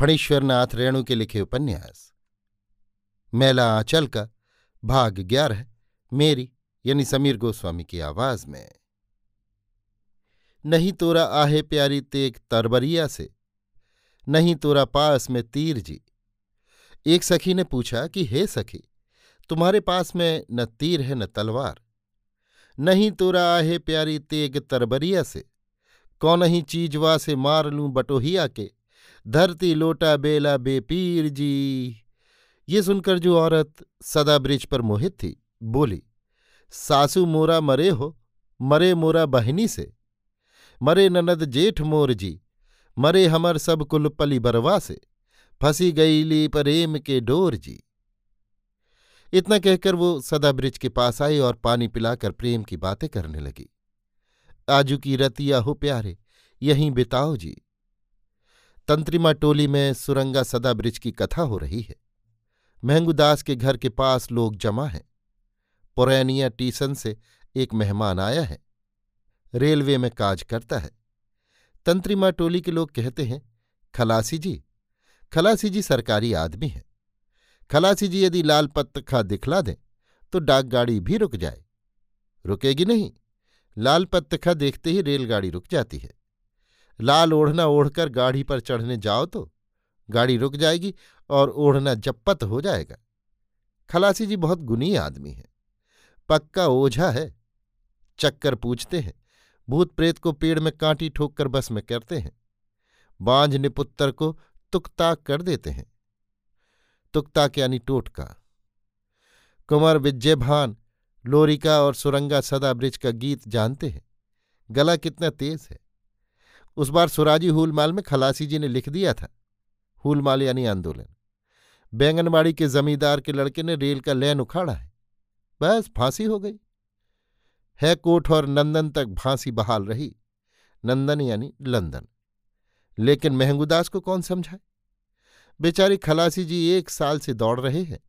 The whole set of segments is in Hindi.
फणीश्वरनाथ रेणु के लिखे उपन्यास। मेला आंचल का भाग ग्यारह, मेरी यानी समीर गोस्वामी की आवाज़ में। नहीं तोरा आहे प्यारी तेक तरबरिया से, नहीं तोरा पास में तीर जी। एक सखी ने पूछा कि, हे सखी, तुम्हारे पास में न तीर है न तलवार। नहीं तोरा आहे प्यारी तेग तरबरिया से, कौन ही चीजवा से मार लूँ बटोहिया के धरती लोटा बेला बेपीर जी। ये सुनकर जो औरत सदा ब्रिज पर मोहित थी, बोली, सासू मोरा मरे हो, मरे मोरा बहिनी से। मरे ननद जेठ मोर जी, मरे हमर सब कुल पली बरवा से। फंसी गईली प्रेम के डोर जी। इतना कहकर वो सदा ब्रिज के पास आई और पानी पिलाकर प्रेम की बातें करने लगी। आजू की रतिया हो प्यारे, यहीं बिताओ जी। तंत्रिमा टोली में सुरंगा सदा ब्रिज की कथा हो रही है। महंगूदास के घर के पास लोग जमा हैं। पुरैनिया टीसन से एक मेहमान आया है। रेलवे में काज करता है। तंत्रिमा टोली के लोग कहते हैं, खलासी जी खलासी जी सरकारी आदमी हैं। खलासी जी यदि लाल पत्तखा दिखला दें तो डाकगाड़ी भी रुक जाए। रुकेगी नहीं। लाल पत्तखा देखते ही रेलगाड़ी रुक जाती है। लाल ओढ़ना ओढ़कर गाड़ी पर चढ़ने जाओ तो गाड़ी रुक जाएगी और ओढ़ना जप्पत हो जाएगा। खलासी जी बहुत गुनी आदमी है। पक्का ओझा है। चक्कर पूछते हैं। भूत प्रेत को पेड़ में कांटी ठोक कर बस में करते हैं। बांझ निपुत्तर को तुकताक कर देते हैं। तुकताक यानी टोटका। कुंवर विजयभान, लोरिका और सुरंगा सदा ब्रिज का गीत जानते हैं। गला कितना तेज है। उस बार सुराजी हूलमाल में खलासी जी ने लिख दिया था। हूलमाल यानी आंदोलन। बैंगनबाड़ी के जमींदार के लड़के ने रेल का लैन उखाड़ा है। बस फांसी हो गई। है कोठ और नंदन तक फांसी बहाल रही। नंदन यानी लंदन। लेकिन महंगूदास को कौन समझाए? बेचारी खलासी जी एक साल से दौड़ रहे हैं।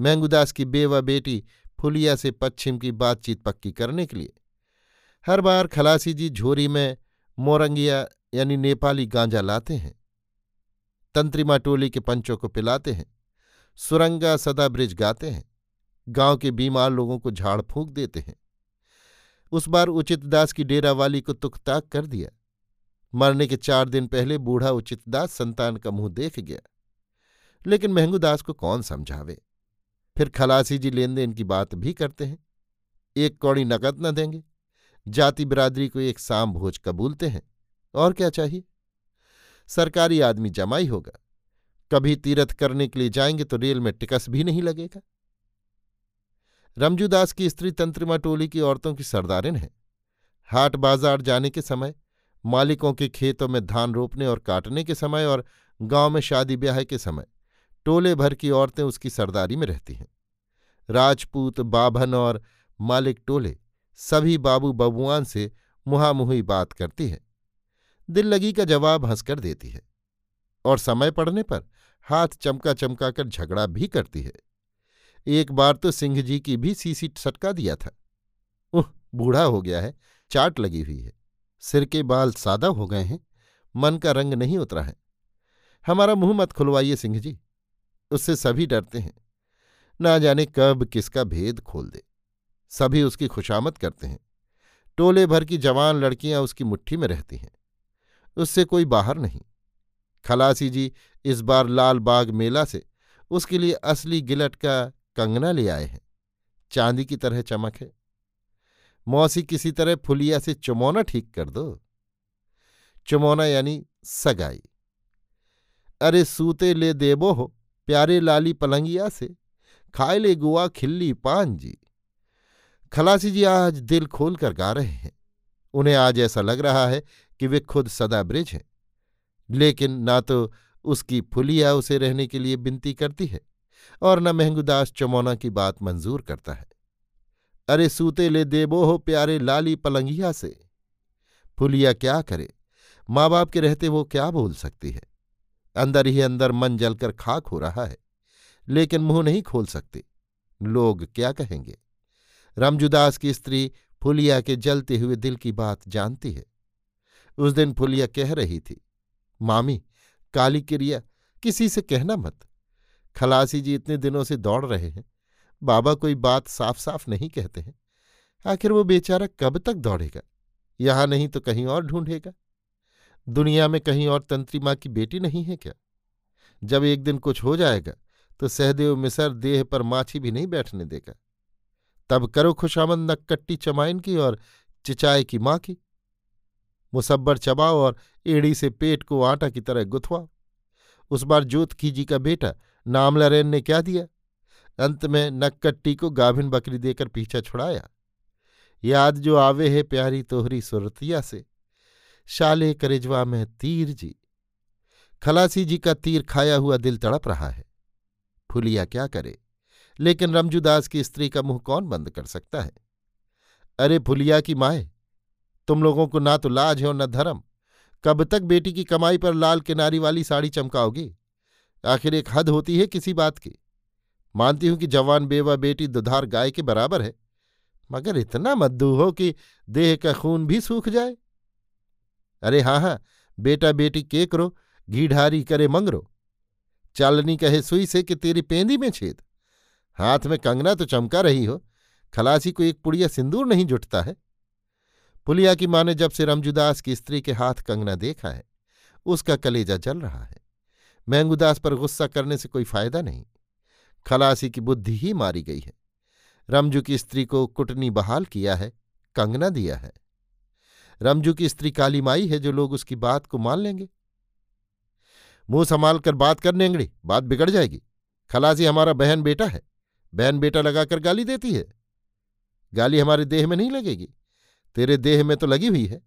महंगूदास की बेवा बेटी फुलिया से पश्चिम की बातचीत पक्की करने के लिए। हर बार खलासी जी झोरी में मोरंगिया यानी नेपाली गांजा लाते हैं। तंत्रिमा टोली के पंचों को पिलाते हैं। सुरंगा सदा ब्रिज गाते हैं। गाँव के बीमार लोगों को झाड़ फूंक देते हैं। उस बार उचित दास की डेरावाली को तुकताक कर दिया। मरने के चार दिन पहले बूढ़ा उचित दास संतान का मुँह देख गया। लेकिन महंगूदास को कौन समझावे? फिर खलासी जी लेन देन की बात भी करते हैं। एक कौड़ी नकद न देंगे। जाति बिरादरी को एक साम भोज कबूलते हैं। और क्या चाहिए? सरकारी आदमी जमाई होगा। कभी तीरथ करने के लिए जाएँगे तो रेल में टिकस भी नहीं लगेगा। रमजूदास की स्त्री तंत्रिमा टोली की औरतों की सरदारिन है। हाट बाज़ार जाने के समय, मालिकों के खेतों में धान रोपने और काटने के समय और गाँव में शादी ब्याह के समय, टोले भर की औरतें उसकी सरदारी में रहती हैं। राजपूत, बाभन और मालिक टोले सभी बाबू बबुआन से मुहामुही बात करती है। दिल लगी का जवाब हंसकर देती है और समय पड़ने पर हाथ चमका चमका कर झगड़ा भी करती है। एक बार तो सिंह जी की भी सीसी सटका दिया था। उह, बूढ़ा हो गया है, चाट लगी हुई है। सिर के बाल सादा हो गए हैं, मन का रंग नहीं उतरा है। हमारा मुँह मत खुलवाइए सिंह जी, उससे सभी डरते हैं। ना जाने कब किसका भेद खोल दे। सभी उसकी खुशामद करते हैं। टोले भर की जवान लड़कियाँ उसकी मुट्ठी में रहती हैं। उससे कोई बाहर नहीं। खलासी जी इस बार लाल बाग मेला से उसके लिए असली गिलट का कंगना ले आए हैं। चांदी की तरह चमक है। मौसी किसी तरह फुलिया से चुमौना ठीक कर दो। चुमौना यानी सगाई। अरे सूते ले देबो हो, प्यारे लाली पलंगिया से। खाए ले गुआ खिल्ली पान जी। खलासी जी आज दिल खोल कर गा रहे हैं। उन्हें आज ऐसा लग रहा है कि वे खुद सदा ब्रिज हैं। लेकिन ना तो उसकी फुलिया उसे रहने के लिए विनती करती है और न महंगूदास चमौना की बात मंजूर करता है। अरे सूते ले देबो हो प्यारे लाली पलंगिया से। फुलिया क्या करे? माँ बाप के रहते वो क्या बोल सकती है? अंदर ही अंदर मन जलकर खाक हो रहा है, लेकिन मुँह नहीं खोल सकते। लोग क्या कहेंगे? रमजुदास की स्त्री फुलिया के जलते हुए दिल की बात जानती है। उस दिन फुलिया कह रही थी, मामी, काली क्रिया, किसी से कहना मत। खलासी जी इतने दिनों से दौड़ रहे हैं। बाबा कोई बात साफ़ साफ़ नहीं कहते हैं। आखिर वो बेचारा कब तक दौड़ेगा? यहाँ नहीं तो कहीं और ढूंढेगा। दुनिया में कहीं और तंत्री माँ की बेटी नहीं है क्या? जब एक दिन कुछ हो जाएगा तो सहदेव मिसर देह पर माछी भी नहीं बैठने देगा। तब करो खुशामंद नक्कट्टी चमाइन की और चिचाए की माँ की। मुसब्बर चबाओ और एड़ी से पेट को आटा की तरह गुथवाओ। उस बार जोत खीजी का बेटा नामलरेन ने क्या दिया? अंत में नक्कट्टी को गाभिन बकरी देकर पीछा छुड़ाया। याद जो आवे है प्यारी तोहरी सुरतिया से। शाले करिजवा में तीर जी। खलासी जी का तीर खाया हुआ दिल तड़प रहा है। फुलिया क्या करे? लेकिन रमजूदास की स्त्री का मुँह कौन बंद कर सकता है? अरे फुलिया की माए, तुम लोगों को ना तो लाज है और न धर्म। कब तक बेटी की कमाई पर लाल किनारी वाली साड़ी चमकाओगी? आखिर एक हद होती है किसी बात की। मानती हूँ कि जवान बेवा बेटी दुधार गाय के बराबर है, मगर इतना मद्दू हो कि देह का खून भी सूख जाए। अरे हाँ हाँ बेटा बेटी के करो घीढ़ारी करे मंगरो चालनी कहे सुई से कि तेरी पेंदी में छेद। हाथ में कंगना तो चमका रही हो, खलासी को एक पुड़िया सिंदूर नहीं जुटता है। पुलिया की माँ ने जब से रमजुदास की स्त्री के हाथ कंगना देखा है, उसका कलेजा जल रहा है। महंगूदास पर गुस्सा करने से कोई फ़ायदा नहीं। खलासी की बुद्धि ही मारी गई है। रमजू की स्त्री को कुटनी बहाल किया है, कंगना दिया है। रमजू की स्त्री काली माई है जो लोग उसकी बात को मान लेंगे। मुँह संभाल कर बात करने अंगड़ी, बात बिगड़ जाएगी। खलासी हमारा बहन बेटा है। बहन बेटा लगाकर गाली देती है। गाली हमारे देह में नहीं लगेगी। तेरे देह में तो लगी हुई है।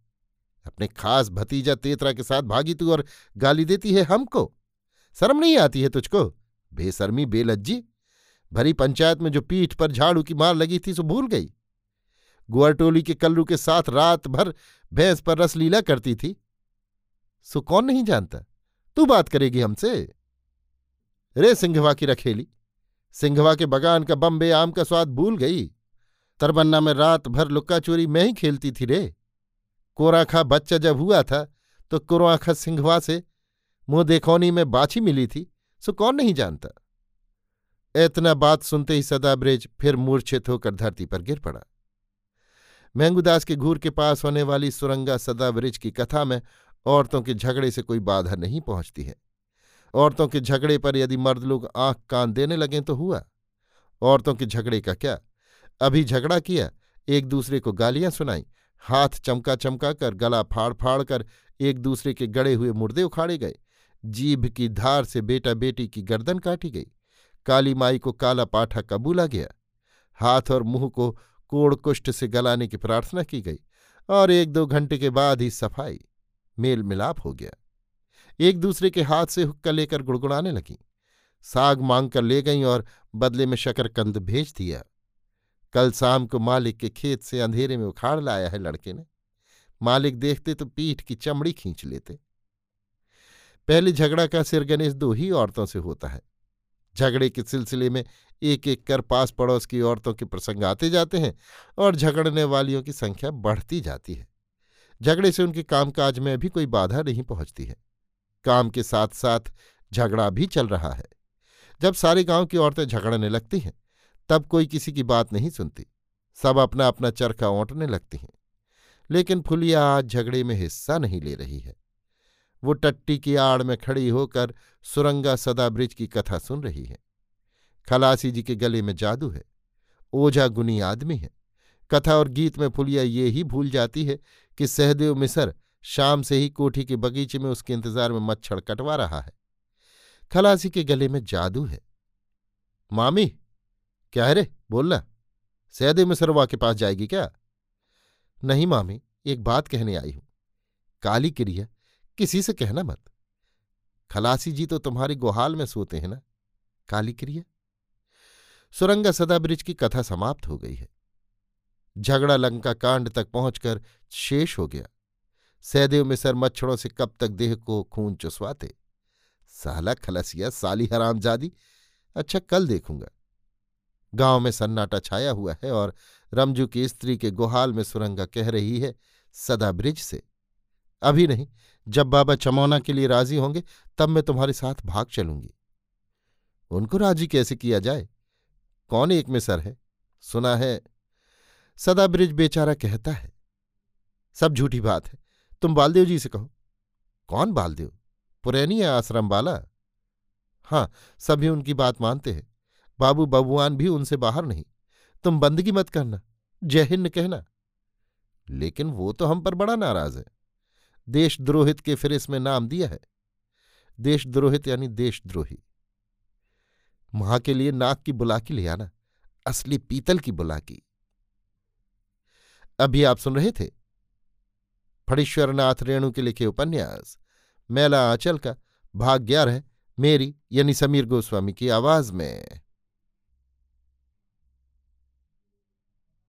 अपने खास भतीजा तेतरा के साथ भागी तू और गाली देती है हमको। शर्म नहीं आती है तुझको? बेसरमी बेलज्जी। भरी पंचायत में जो पीठ पर झाड़ू की मार लगी थी सो भूल गई। गुआरटोली के कल्लू के साथ रात भर भैंस पर रसलीला करती थी। सो कौन नहीं जानता? तू बात करेगी हमसे। रे सिंघवा की रखेली। सिंघवा के बगान का बम्बे आम का स्वाद भूल गई। तरबन्ना में रात भर लुक्का चोरी मैं ही खेलती थी रे। कोराखा बच्चा जब हुआ था तो कुराखा सिंघवा से मुँह देखौनी में बाछी मिली थी, सो कौन नहीं जानता। इतना बात सुनते ही सदाब्रेज फिर मूर्छित होकर धरती पर गिर पड़ा। महंगूदास के घूर के पास होने वाली सुरंगा सदाब्रिज की कथा में औरतों के झगड़े से कोई बाधा नहीं पहुँचती है। औरतों के झगड़े पर यदि मर्द लोग आँख कान देने लगें तो हुआ। औरतों के झगड़े का क्या? अभी झगड़ा किया, एक दूसरे को गालियाँ सुनाई, हाथ चमका चमका कर, गला फाड़ फाड़ कर एक दूसरे के गड़े हुए मुर्दे उखाड़े गए। जीभ की धार से बेटा बेटी की गर्दन काटी गई। काली माई को काला पाठा कबूला गया। हाथ और मुँह को कोड़ कुष्ठ से गलाने की प्रार्थना की गई और एक दो घंटे के बाद ही सफ़ाई मेल मिलाप हो गया। एक दूसरे के हाथ से हुक्का लेकर गुड़गुड़ाने लगीं। साग मांग कर ले गईं और बदले में शकरकंद भेज दिया। कल शाम को मालिक के खेत से अंधेरे में उखाड़ लाया है लड़के ने। मालिक देखते तो पीठ की चमड़ी खींच लेते। पहले झगड़ा का सिर गणेश दो ही औरतों से होता है। झगड़े के सिलसिले में एक एक कर पास पड़ोस की औरतों के प्रसंग आते जाते हैं और झगड़ने वालियों की संख्या बढ़ती जाती है। झगड़े से उनके कामकाज में भी कोई बाधा नहीं पहुँचती है। काम के साथ साथ झगड़ा भी चल रहा है। जब सारे गाँव की औरतें झगड़ने लगती हैं, तब कोई किसी की बात नहीं सुनती। सब अपना अपना चरखा ओंटने लगती हैं। लेकिन फुलिया आज झगड़े में हिस्सा नहीं ले रही है। वो टट्टी की आड़ में खड़ी होकर सुरंगा सदा ब्रिज की कथा सुन रही है। खलासी जी के गले में जादू है। ओझा गुनी आदमी है। कथा और गीत में फुलिया ये ही भूल जाती है कि सहदेव मिसर शाम से ही कोठी के बगीचे में उसके इंतज़ार में मच्छर कटवा रहा है। खलासी के गले में जादू है। मामी, क्या है रे? बोलना सहदेव मिसरवा के पास जाएगी क्या? नहीं मामी, एक बात कहने आई हूँ। काली क्रिया, किसी से कहना मत। खलासी जी तो तुम्हारी गुहाल में सोते हैं ना। काली क्रिया? सुरंगा सदाब्रिज की कथा समाप्त हो गई है। झगड़ा लंका कांड तक पहुंचकर शेष हो गया। सहदेव में सर मच्छरों से कब तक देह को खून चुसवाते साला खलसिया, साली हरामजादी। अच्छा कल देखूँगा। गाँव में सन्नाटा छाया हुआ है और रमजू की स्त्री के गुहाल में सुरंगा कह रही है, सदा ब्रिज से। अभी नहीं, जब बाबा चमौना के लिए राज़ी होंगे, तब मैं तुम्हारे साथ भाग चलूँगी। उनको राज़ी कैसे किया जाए? कौन एक में सर है? सुना है, सदा ब्रिज बेचारा कहता है। सब झूठी बात है। तुम बालदेव जी से कहो। कौन बालदेव? पुरैनी है आश्रम वाला हाँ सभी उनकी बात मानते हैं। बाबू बबुआन भी उनसे बाहर नहीं। तुम बंदगी मत करना, जय हिंद कहना। लेकिन वो तो हम पर बड़ा नाराज़ है। देशद्रोहित के फिर इसमें नाम दिया है। देशद्रोहित यानी देशद्रोही माँ के लिए नाक की बुलाकी ले आना, असली पीतल की बुलाकी। अभी आप सुन रहे थे फणीश्वरनाथ रेणु के लिखे उपन्यास। मेला आंचल का भाग ग्यारह मेरी यानी समीर गोस्वामी की आवाज़ में।